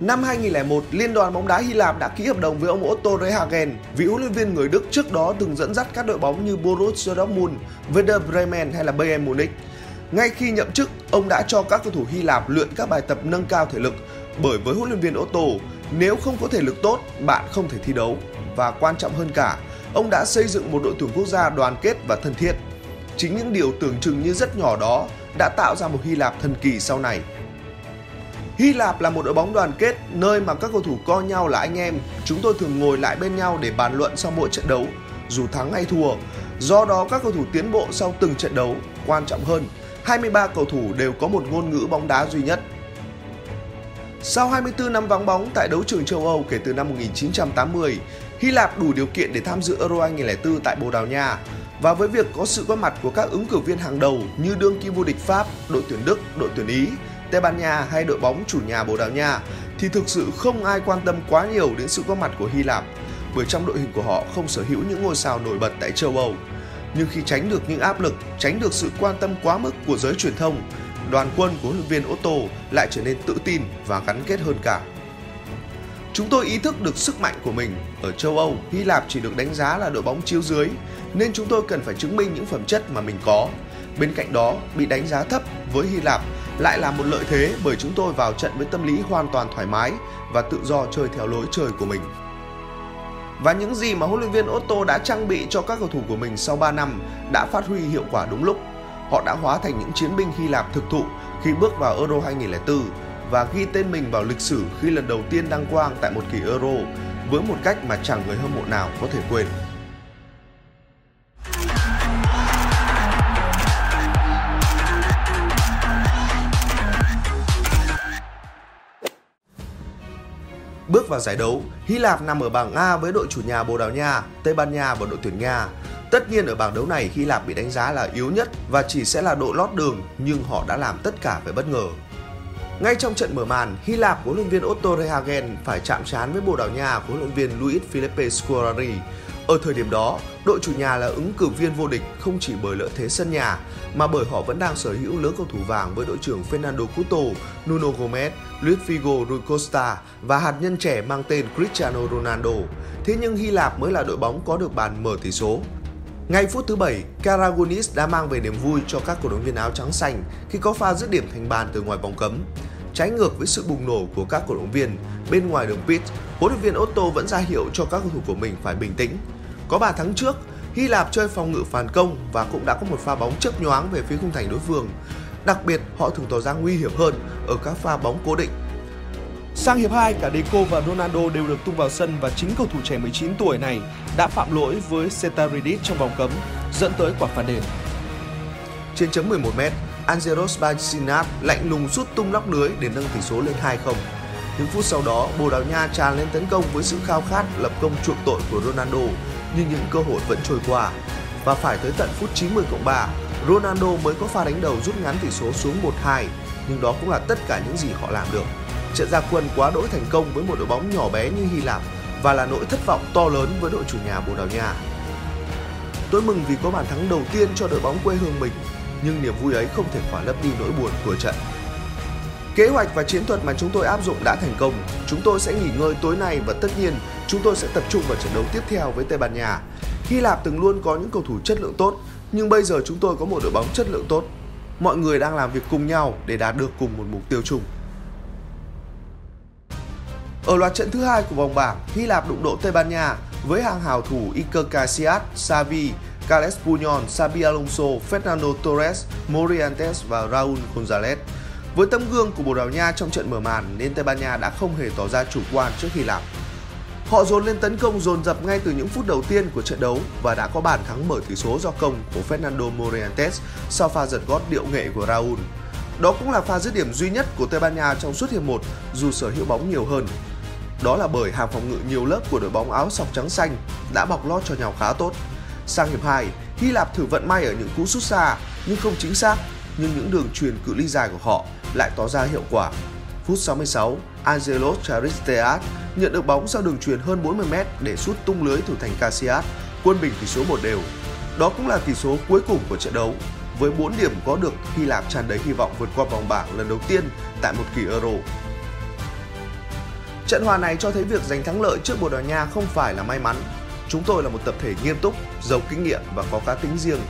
Năm 2001, Liên đoàn bóng đá Hy Lạp đã ký hợp đồng với ông Otto Rehhagen, vị huấn luyện viên người Đức trước đó từng dẫn dắt các đội bóng như Borussia Dortmund, Werder Bremen hay là Bayern Munich. Ngay khi nhậm chức, ông đã cho các cầu thủ Hy Lạp luyện các bài tập nâng cao thể lực bởi với huấn luyện viên Otto, nếu không có thể lực tốt, bạn không thể thi đấu. Và quan trọng hơn cả, ông đã xây dựng một đội tuyển quốc gia đoàn kết và thân thiết. Chính những điều tưởng chừng như rất nhỏ đó đã tạo ra một Hy Lạp thần kỳ sau này. Hy Lạp là một đội bóng đoàn kết, nơi mà các cầu thủ coi nhau là anh em. Chúng tôi thường ngồi lại bên nhau để bàn luận sau mỗi trận đấu, dù thắng hay thua. Do đó các cầu thủ tiến bộ sau từng trận đấu. Quan trọng hơn, 23 cầu thủ đều có một ngôn ngữ bóng đá duy nhất. Sau 24 năm vắng bóng tại đấu trường châu Âu kể từ năm 1980, Hy Lạp đủ điều kiện để tham dự Euro 2004 tại Bồ Đào Nha. Và với việc có sự góp mặt của các ứng cử viên hàng đầu như đương kim vô địch Pháp, đội tuyển Đức, đội tuyển Ý, Tây Ban Nha hay đội bóng chủ nhà Bồ Đào Nha thì thực sự không ai quan tâm quá nhiều đến sự có mặt của Hy Lạp bởi trong đội hình của họ không sở hữu những ngôi sao nổi bật tại châu Âu. Nhưng khi tránh được những áp lực, tránh được sự quan tâm quá mức của giới truyền thông, đoàn quân của huấn luyện viên Otto lại trở nên tự tin và gắn kết hơn cả. Chúng tôi ý thức được sức mạnh của mình. Ở châu Âu, Hy Lạp chỉ được đánh giá là đội bóng chiếu dưới, nên chúng tôi cần phải chứng minh những phẩm chất mà mình có. Bên cạnh đó, bị đánh giá thấp với Hy Lạp lại là một lợi thế bởi chúng tôi vào trận với tâm lý hoàn toàn thoải mái và tự do chơi theo lối chơi của mình. Và những gì mà huấn luyện viên Otto đã trang bị cho các cầu thủ của mình sau 3 năm đã phát huy hiệu quả đúng lúc. Họ đã hóa thành những chiến binh Hy Lạp thực thụ khi bước vào Euro 2004 và ghi tên mình vào lịch sử khi lần đầu tiên đăng quang tại một kỳ Euro với một cách mà chẳng người hâm mộ nào có thể quên. Bước vào giải đấu, Hy Lạp nằm ở bảng A với đội chủ nhà Bồ Đào Nha, Tây Ban Nha và đội tuyển Nga. Tất nhiên ở bảng đấu này Hy Lạp bị đánh giá là yếu nhất và chỉ sẽ là đội lót đường nhưng họ đã làm tất cả phải bất ngờ. Ngay trong trận mở màn, Hy Lạp của huấn luyện viên Otto Rehhagen phải chạm trán với Bồ Đào Nha của huấn luyện viên Luis Felipe Scolari. Ở thời điểm đó, đội chủ nhà là ứng cử viên vô địch không chỉ bởi lợi thế sân nhà mà bởi họ vẫn đang sở hữu lứa cầu thủ vàng với đội trưởng Fernando Couto, Nuno Gomez, Luis Figo, Rui Costa và hạt nhân trẻ mang tên Cristiano Ronaldo. Thế nhưng Hy Lạp mới là đội bóng có được bàn mở tỷ số. Ngay phút thứ 7, Karagounis đã mang về niềm vui cho các cổ động viên áo trắng xanh khi có pha dứt điểm thành bàn từ ngoài vòng cấm. Trái ngược với sự bùng nổ của các cổ động viên, bên ngoài đường pitch, huấn luyện viên Otto vẫn ra hiệu cho các cầu thủ của mình phải bình tĩnh. Có bàn thắng trước, Hy Lạp chơi phòng ngự phản công và cũng đã có một pha bóng chớp nhoáng về phía khung thành đối phương. Đặc biệt, họ thường tỏ ra nguy hiểm hơn ở các pha bóng cố định. Sang hiệp 2, cả Deco và Ronaldo đều được tung vào sân và chính cầu thủ trẻ 19 tuổi này đã phạm lỗi với Setaridis trong vòng cấm, dẫn tới quả phạt đền. Trên chấm 11m, Angelos Bacinat lạnh lùng sút tung nóc lưới để nâng tỷ số lên 2-0. Những phút sau đó, Bồ Đào Nha tràn lên tấn công với sự khao khát lập công chuộc tội của Ronaldo, nhưng những cơ hội vẫn trôi qua. Và phải tới tận phút 90 cộng 3, Ronaldo mới có pha đánh đầu rút ngắn tỷ số xuống 1-2, nhưng đó cũng là tất cả những gì họ làm được. Trận ra quân quá đỗi thành công với một đội bóng nhỏ bé như Hy Lạp và là nỗi thất vọng to lớn với đội chủ nhà Bồ Đào Nha. Tôi mừng vì có bàn thắng đầu tiên cho đội bóng quê hương mình, nhưng niềm vui ấy không thể khỏa lấp đi nỗi buồn của trận. Kế hoạch và chiến thuật mà chúng tôi áp dụng đã thành công. Chúng tôi sẽ nghỉ ngơi tối nay và tất nhiên chúng tôi sẽ tập trung vào trận đấu tiếp theo với Tây Ban Nha. Hy Lạp từng luôn có những cầu thủ chất lượng tốt, nhưng bây giờ chúng tôi có một đội bóng chất lượng tốt. Mọi người đang làm việc cùng nhau để đạt được cùng một mục tiêu chung. Ở loạt trận thứ hai của vòng bảng, Hy Lạp đụng độ Tây Ban Nha với hàng hào thủ Iker Casillas, Xavi, Carles Puyol, Xabi Alonso, Fernando Torres, Morientes và Raúl González. Với tấm gương của Bồ Đào Nha trong trận mở màn nên Tây Ban Nha đã không hề tỏ ra chủ quan trước Hy Lạp. Họ dồn lên tấn công dồn dập ngay từ những phút đầu tiên của trận đấu và đã có bàn thắng mở tỷ số do công của Fernando Morientes sau pha giật gót điệu nghệ của raul Đó cũng là pha dứt điểm duy nhất của Tây Ban Nha trong suốt hiệp 1 dù sở hữu bóng nhiều hơn. Đó là bởi hàng phòng ngự nhiều lớp của đội bóng áo sọc trắng xanh đã bọc lót cho nhau khá tốt. Sang hiệp 2, Hy Lạp thử vận may ở những cú sút xa nhưng không chính xác, nhưng những đường truyền cự ly dài của họ lại tỏ ra hiệu quả. Phút 66, Angelos Charisteas nhận được bóng sau đường truyền hơn 40m để sút tung lưới thủ thành Casillas, quân bình tỷ số một đều. Đó cũng là tỷ số cuối cùng của trận đấu. Với 4 điểm có được, Hy Lạp tràn đầy hy vọng vượt qua vòng bảng lần đầu tiên tại một kỳ Euro. Trận hòa này cho thấy việc giành thắng lợi trước Bồ Đào Nha không phải là may mắn. Chúng tôi là một tập thể nghiêm túc, giàu kinh nghiệm và có cá tính riêng.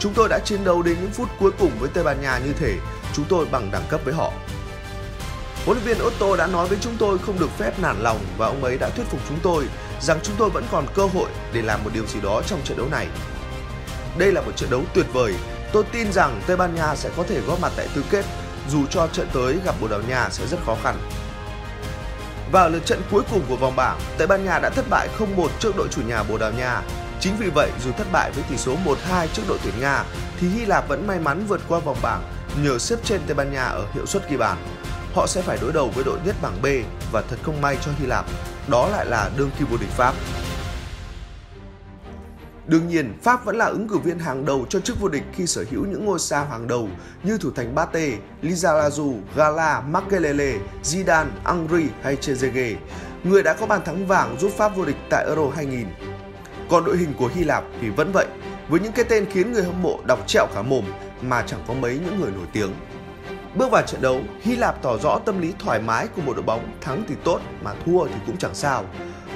Chúng tôi đã chiến đấu đến những phút cuối cùng với Tây Ban Nha như thể chúng tôi bằng đẳng cấp với họ. Huấn luyện viên Otto đã nói với chúng tôi không được phép nản lòng và ông ấy đã thuyết phục chúng tôi rằng chúng tôi vẫn còn cơ hội để làm một điều gì đó trong trận đấu này. Đây là một trận đấu tuyệt vời. Tôi tin rằng Tây Ban Nha sẽ có thể góp mặt tại tứ kết dù cho trận tới gặp Bồ Đào Nha sẽ rất khó khăn. Và ở lượt trận cuối cùng của vòng bảng, Tây Ban Nha đã thất bại 0-1 trước đội chủ nhà Bồ Đào Nha. Chính vì vậy, dù thất bại với tỷ số 1-2 trước đội tuyển Nga, thì Hy Lạp vẫn may mắn vượt qua vòng bảng nhờ xếp trên Tây Ban Nha ở hiệu suất ghi bàn. Họ sẽ phải đối đầu với đội nhất bảng B và thật không may cho Hy Lạp, đó lại là đương kim vô địch Pháp. Đương nhiên, Pháp vẫn là ứng cử viên hàng đầu cho chức vô địch khi sở hữu những ngôi sao hàng đầu như thủ thành Bate, Lizarazu, Gala, Makelele, Zidane, Angri hay Trezeguet, người đã có bàn thắng vàng giúp Pháp vô địch tại Euro 2000. Còn đội hình của Hy Lạp thì vẫn vậy, với những cái tên khiến người hâm mộ đọc trẹo cả mồm mà chẳng có mấy những người nổi tiếng. Bước vào trận đấu, Hy Lạp tỏ rõ tâm lý thoải mái của một đội bóng thắng thì tốt mà thua thì cũng chẳng sao.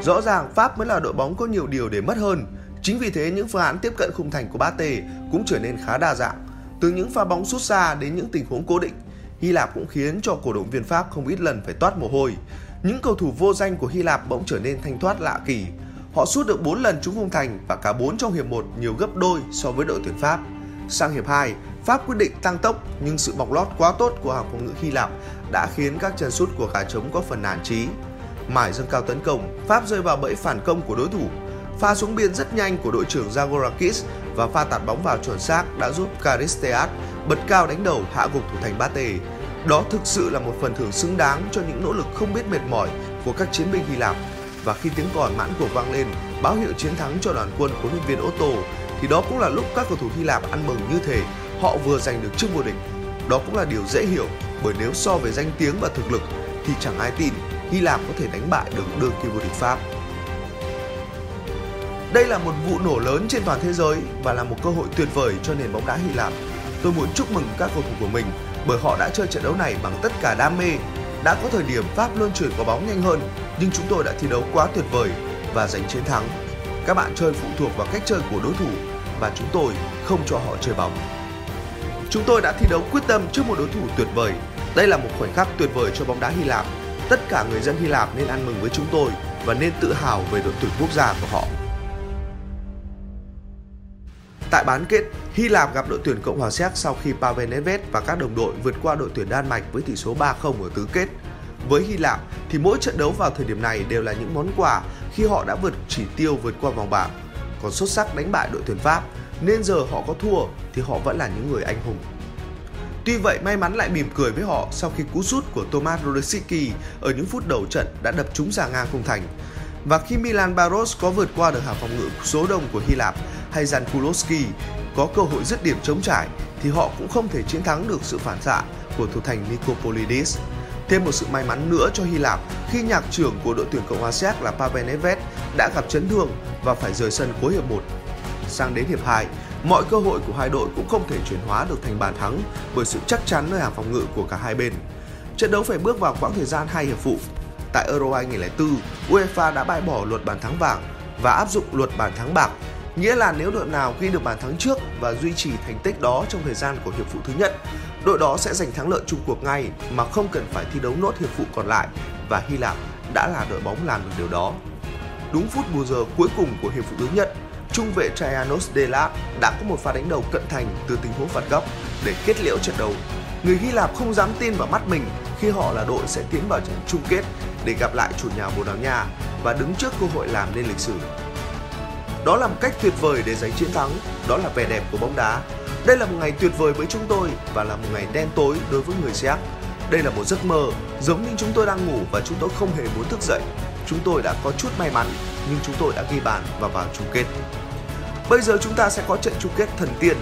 Rõ ràng Pháp mới là đội bóng có nhiều điều để mất hơn, Chính vì thế những phương án tiếp cận khung thành của Bate cũng trở nên khá đa dạng, từ những pha bóng sút xa đến những tình huống cố định. Hy Lạp cũng khiến cho cổ động viên Pháp không ít lần phải toát mồ hôi. Những cầu thủ vô danh của Hy Lạp bỗng trở nên thanh thoát lạ kỳ. Họ sút được 4 lần trúng khung thành và cả 4 trong hiệp 1 nhiều gấp đôi so với đội tuyển Pháp. Sang hiệp 2, Pháp quyết định tăng tốc nhưng sự bọc lót quá tốt của hàng phòng ngự Hy Lạp đã khiến các chân sút của gà trống có phần nản trí. Mãi dâng cao tấn công, Pháp rơi vào bẫy phản công của đối thủ Pha xuống biên rất nhanh của đội trưởng Zagorakis và pha tạt bóng vào chuẩn xác đã giúp Karisteas bật cao đánh đầu hạ gục thủ thành Bate. Đó thực sự là một phần thưởng xứng đáng cho những nỗ lực không biết mệt mỏi của các chiến binh Hy Lạp. Và khi tiếng còi mãn cuộc vang lên, báo hiệu chiến thắng cho đoàn quân huấn luyện viên Otto, thì đó cũng là lúc các cầu thủ Hy Lạp ăn mừng như thể họ vừa giành được chức vô địch. Đó cũng là điều dễ hiểu, bởi nếu so về danh tiếng và thực lực thì chẳng ai tin Hy Lạp có thể đánh bại được đương kim vô địch Pháp. Đây là một vụ nổ lớn trên toàn thế giới và là một cơ hội tuyệt vời cho nền bóng đá Hy Lạp. Tôi muốn chúc mừng các cầu thủ của mình bởi họ đã chơi trận đấu này bằng tất cả đam mê. Đã có thời điểm Pháp luôn chuyển quả bóng nhanh hơn, nhưng chúng tôi đã thi đấu quá tuyệt vời và giành chiến thắng. Các bạn chơi phụ thuộc vào cách chơi của đối thủ và chúng tôi không cho họ chơi bóng. Chúng tôi đã thi đấu quyết tâm trước một đối thủ tuyệt vời. Đây là một khoảnh khắc tuyệt vời cho bóng đá Hy Lạp. Tất cả người dân Hy Lạp nên ăn mừng với chúng tôi và nên tự hào về đội tuyển quốc gia của họ. Tại bán kết, Hy Lạp gặp đội tuyển Cộng hòa Séc sau khi Pavel Nedved và các đồng đội vượt qua đội tuyển Đan Mạch với tỷ số 3-0 ở tứ kết. Với Hy Lạp thì mỗi trận đấu vào thời điểm này đều là những món quà khi họ đã vượt chỉ tiêu vượt qua vòng bảng. Còn xuất sắc đánh bại đội tuyển Pháp, nên giờ họ có thua thì họ vẫn là những người anh hùng. Tuy vậy, may mắn lại mỉm cười với họ sau khi cú sút của Thomas Rodosicki ở những phút đầu trận đã đập trúng ra ngang khung thành. Và khi Milan Baros có vượt qua được hàng phòng ngự số đông của Hy Lạp hay Jan Kulowski có cơ hội dứt điểm chống trải thì họ cũng không thể chiến thắng được sự phản xạ của thủ thành Nikopolidis. Thêm một sự may mắn nữa cho Hy Lạp khi nhạc trưởng của đội tuyển Cộng hòa Séc là Pavel Nedved đã gặp chấn thương và phải rời sân cuối hiệp 1. Sang đến hiệp 2, mọi cơ hội của hai đội cũng không thể chuyển hóa được thành bàn thắng bởi sự chắc chắn nơi hàng phòng ngự của cả hai bên. Trận đấu phải bước vào quãng thời gian hai hiệp phụ. Tại Euro 2004, UEFA đã bãi bỏ luật bàn thắng vàng và áp dụng luật bàn thắng bạc Nghĩa là nếu đội nào ghi được bàn thắng trước và duy trì thành tích đó trong thời gian của hiệp phụ thứ nhất, đội đó sẽ giành thắng lợi chung cuộc ngay mà không cần phải thi đấu nốt hiệp phụ còn lại và Hy Lạp đã là đội bóng làm được điều đó. Đúng phút bù giờ cuối cùng của hiệp phụ thứ nhất, trung vệ Traianos Delap đã có một pha đánh đầu cận thành từ tình huống phạt góc để kết liễu trận đấu. Người Hy Lạp không dám tin vào mắt mình khi họ là đội sẽ tiến vào trận chung kết để gặp lại chủ nhà Bồ Đào Nha và đứng trước cơ hội làm nên lịch sử đó là một cách tuyệt vời để giành chiến thắng, đó là vẻ đẹp của bóng đá. Đây là một ngày tuyệt vời với chúng tôi và là một ngày đen tối đối với người Séc. Đây là một giấc mơ, giống như chúng tôi đang ngủ và chúng tôi không hề muốn thức dậy. Chúng tôi đã có chút may mắn, nhưng chúng tôi đã ghi bàn và vào chung kết. Bây giờ chúng ta sẽ có trận chung kết thần tiên.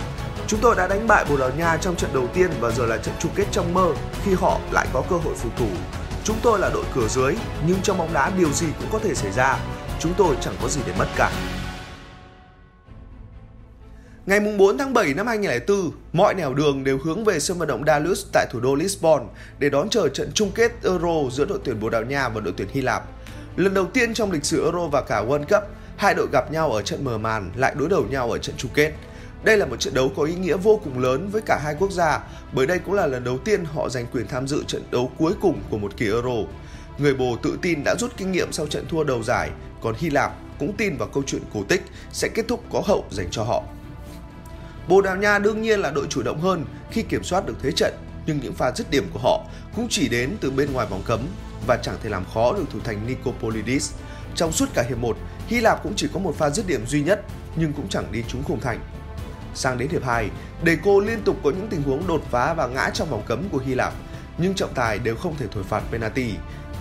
Chúng tôi đã đánh bại Bồ Đào Nha trong trận đầu tiên và giờ là trận chung kết trong mơ khi họ lại có cơ hội phục thủ. Chúng tôi là đội cửa dưới, nhưng trong bóng đá điều gì cũng có thể xảy ra. Chúng tôi chẳng có gì để mất cả. Ngày 4 tháng 7 năm 2004, mọi nẻo đường đều hướng về sân vận động Dalus tại thủ đô Lisbon để đón chờ trận chung kết Euro giữa đội tuyển Bồ Đào Nha và đội tuyển Hy Lạp. Lần đầu tiên trong lịch sử Euro và cả World Cup, hai đội gặp nhau ở trận mở màn lại đối đầu nhau ở trận chung kết. Đây là một trận đấu có ý nghĩa vô cùng lớn với cả hai quốc gia, bởi đây cũng là lần đầu tiên họ giành quyền tham dự trận đấu cuối cùng của một kỳ Euro. Người Bồ tự tin đã rút kinh nghiệm sau trận thua đầu giải, còn Hy Lạp cũng tin vào câu chuyện cổ tích sẽ kết thúc có hậu dành cho họ. Bồ Đào Nha đương nhiên là đội chủ động hơn khi kiểm soát được thế trận, nhưng những pha dứt điểm của họ cũng chỉ đến từ bên ngoài vòng cấm và chẳng thể làm khó được thủ thành Nicopolidis. Trong suốt cả hiệp 1, Hy Lạp cũng chỉ có một pha dứt điểm duy nhất nhưng cũng chẳng đi trúng khung thành. Sang đến hiệp 2, Deco liên tục có những tình huống đột phá và ngã trong vòng cấm của Hy Lạp, nhưng trọng tài đều không thể thổi phạt penalty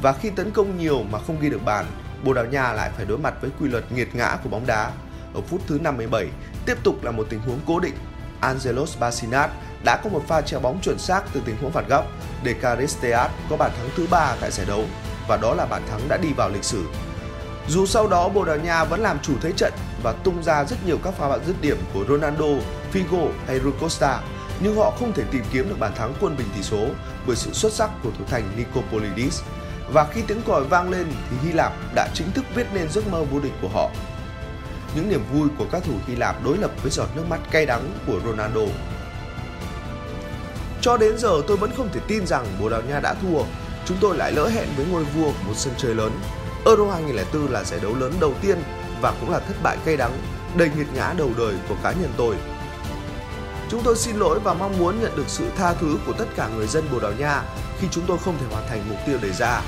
và khi tấn công nhiều mà không ghi được bàn, Bồ Đào Nha lại phải đối mặt với quy luật nghiệt ngã của bóng đá. Ở phút thứ 57, tiếp tục là một tình huống cố định. Angelos Basinat đã có một pha treo bóng chuẩn xác từ tình huống phạt góc để Caristeas có bàn thắng thứ ba tại giải đấu và đó là bàn thắng đã đi vào lịch sử. Dù sau đó Bồ Đào Nha vẫn làm chủ thế trận và tung ra rất nhiều các pha bạn dứt điểm của Ronaldo, Figo hay Rui Costa, nhưng họ không thể tìm kiếm được bàn thắng quân bình tỷ số bởi sự xuất sắc của thủ thành Nicopolidis. Và khi tiếng còi vang lên thì Hy Lạp đã chính thức viết nên giấc mơ vô địch của họ. Những niềm vui của các thủ Hy Lạp đối lập với giọt nước mắt cay đắng của Ronaldo. Cho đến giờ tôi vẫn không thể tin rằng Bồ Đào Nha đã thua. Chúng tôi lại lỡ hẹn với ngôi vua của một sân chơi lớn. Euro 2004 là giải đấu lớn đầu tiên và cũng là thất bại cay đắng, đầy nghiệt ngã đầu đời của cá nhân tôi. Chúng tôi xin lỗi và mong muốn nhận được sự tha thứ của tất cả người dân Bồ Đào Nha khi chúng tôi không thể hoàn thành mục tiêu đề ra.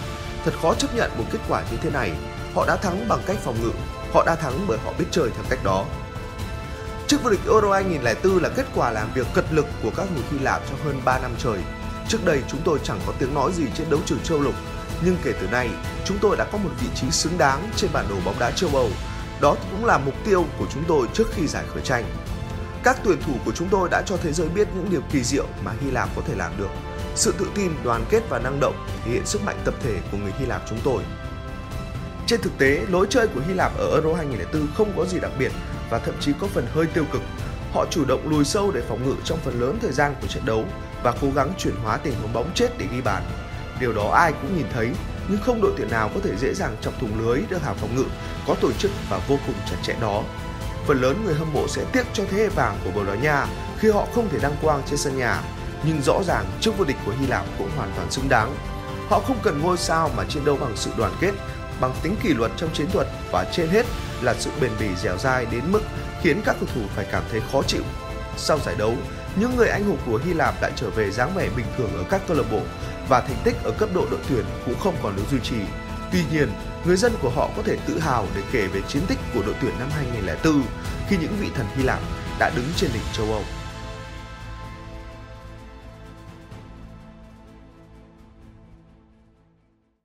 Thật khó chấp nhận một kết quả như thế này. Họ đã thắng bằng cách phòng ngự, họ đã thắng bởi họ biết chơi theo cách đó. Chức vô địch Euro 2004 là kết quả làm việc cật lực của các người Hy Lạp trong hơn 3 năm trời. Trước đây chúng tôi chẳng có tiếng nói gì trên đấu trường châu lục, nhưng kể từ nay chúng tôi đã có một vị trí xứng đáng trên bản đồ bóng đá châu Âu. Đó cũng là mục tiêu của chúng tôi trước khi giải khởi tranh. Các tuyển thủ của chúng tôi đã cho thế giới biết những điều kỳ diệu mà Hy Lạp có thể làm được. Sự tự tin, đoàn kết và năng động thể hiện sức mạnh tập thể của người Hy Lạp chúng tôi. Trên thực tế, lối chơi của Hy Lạp ở Euro 2004 không có gì đặc biệt và thậm chí có phần hơi tiêu cực. Họ chủ động lùi sâu để phòng ngự trong phần lớn thời gian của trận đấu và cố gắng chuyển hóa tình huống bóng chết để ghi bàn. Điều đó ai cũng nhìn thấy, nhưng không đội tuyển nào có thể dễ dàng chọc thủng lưới được hàng phòng ngự có tổ chức và vô cùng chặt chẽ đó. Phần lớn người hâm mộ sẽ tiếc cho thế hệ vàng của Bồ Đào Nha khi họ không thể đăng quang trên sân nhà, nhưng rõ ràng chức vô địch của Hy Lạp cũng hoàn toàn xứng đáng. Họ không cần ngôi sao mà chiến đấu bằng sự đoàn kết, bằng tính kỷ luật trong chiến thuật và trên hết là sự bền bỉ dẻo dai đến mức khiến các cầu thủ phải cảm thấy khó chịu. Sau giải đấu, những người anh hùng của Hy Lạp đã trở về dáng vẻ bình thường ở các câu lạc bộ và thành tích ở cấp độ đội tuyển cũng không còn được duy trì. Tuy nhiên, người dân của họ có thể tự hào để kể về chiến tích của đội tuyển năm 2004 khi những vị thần Hy Lạp đã đứng trên đỉnh châu Âu.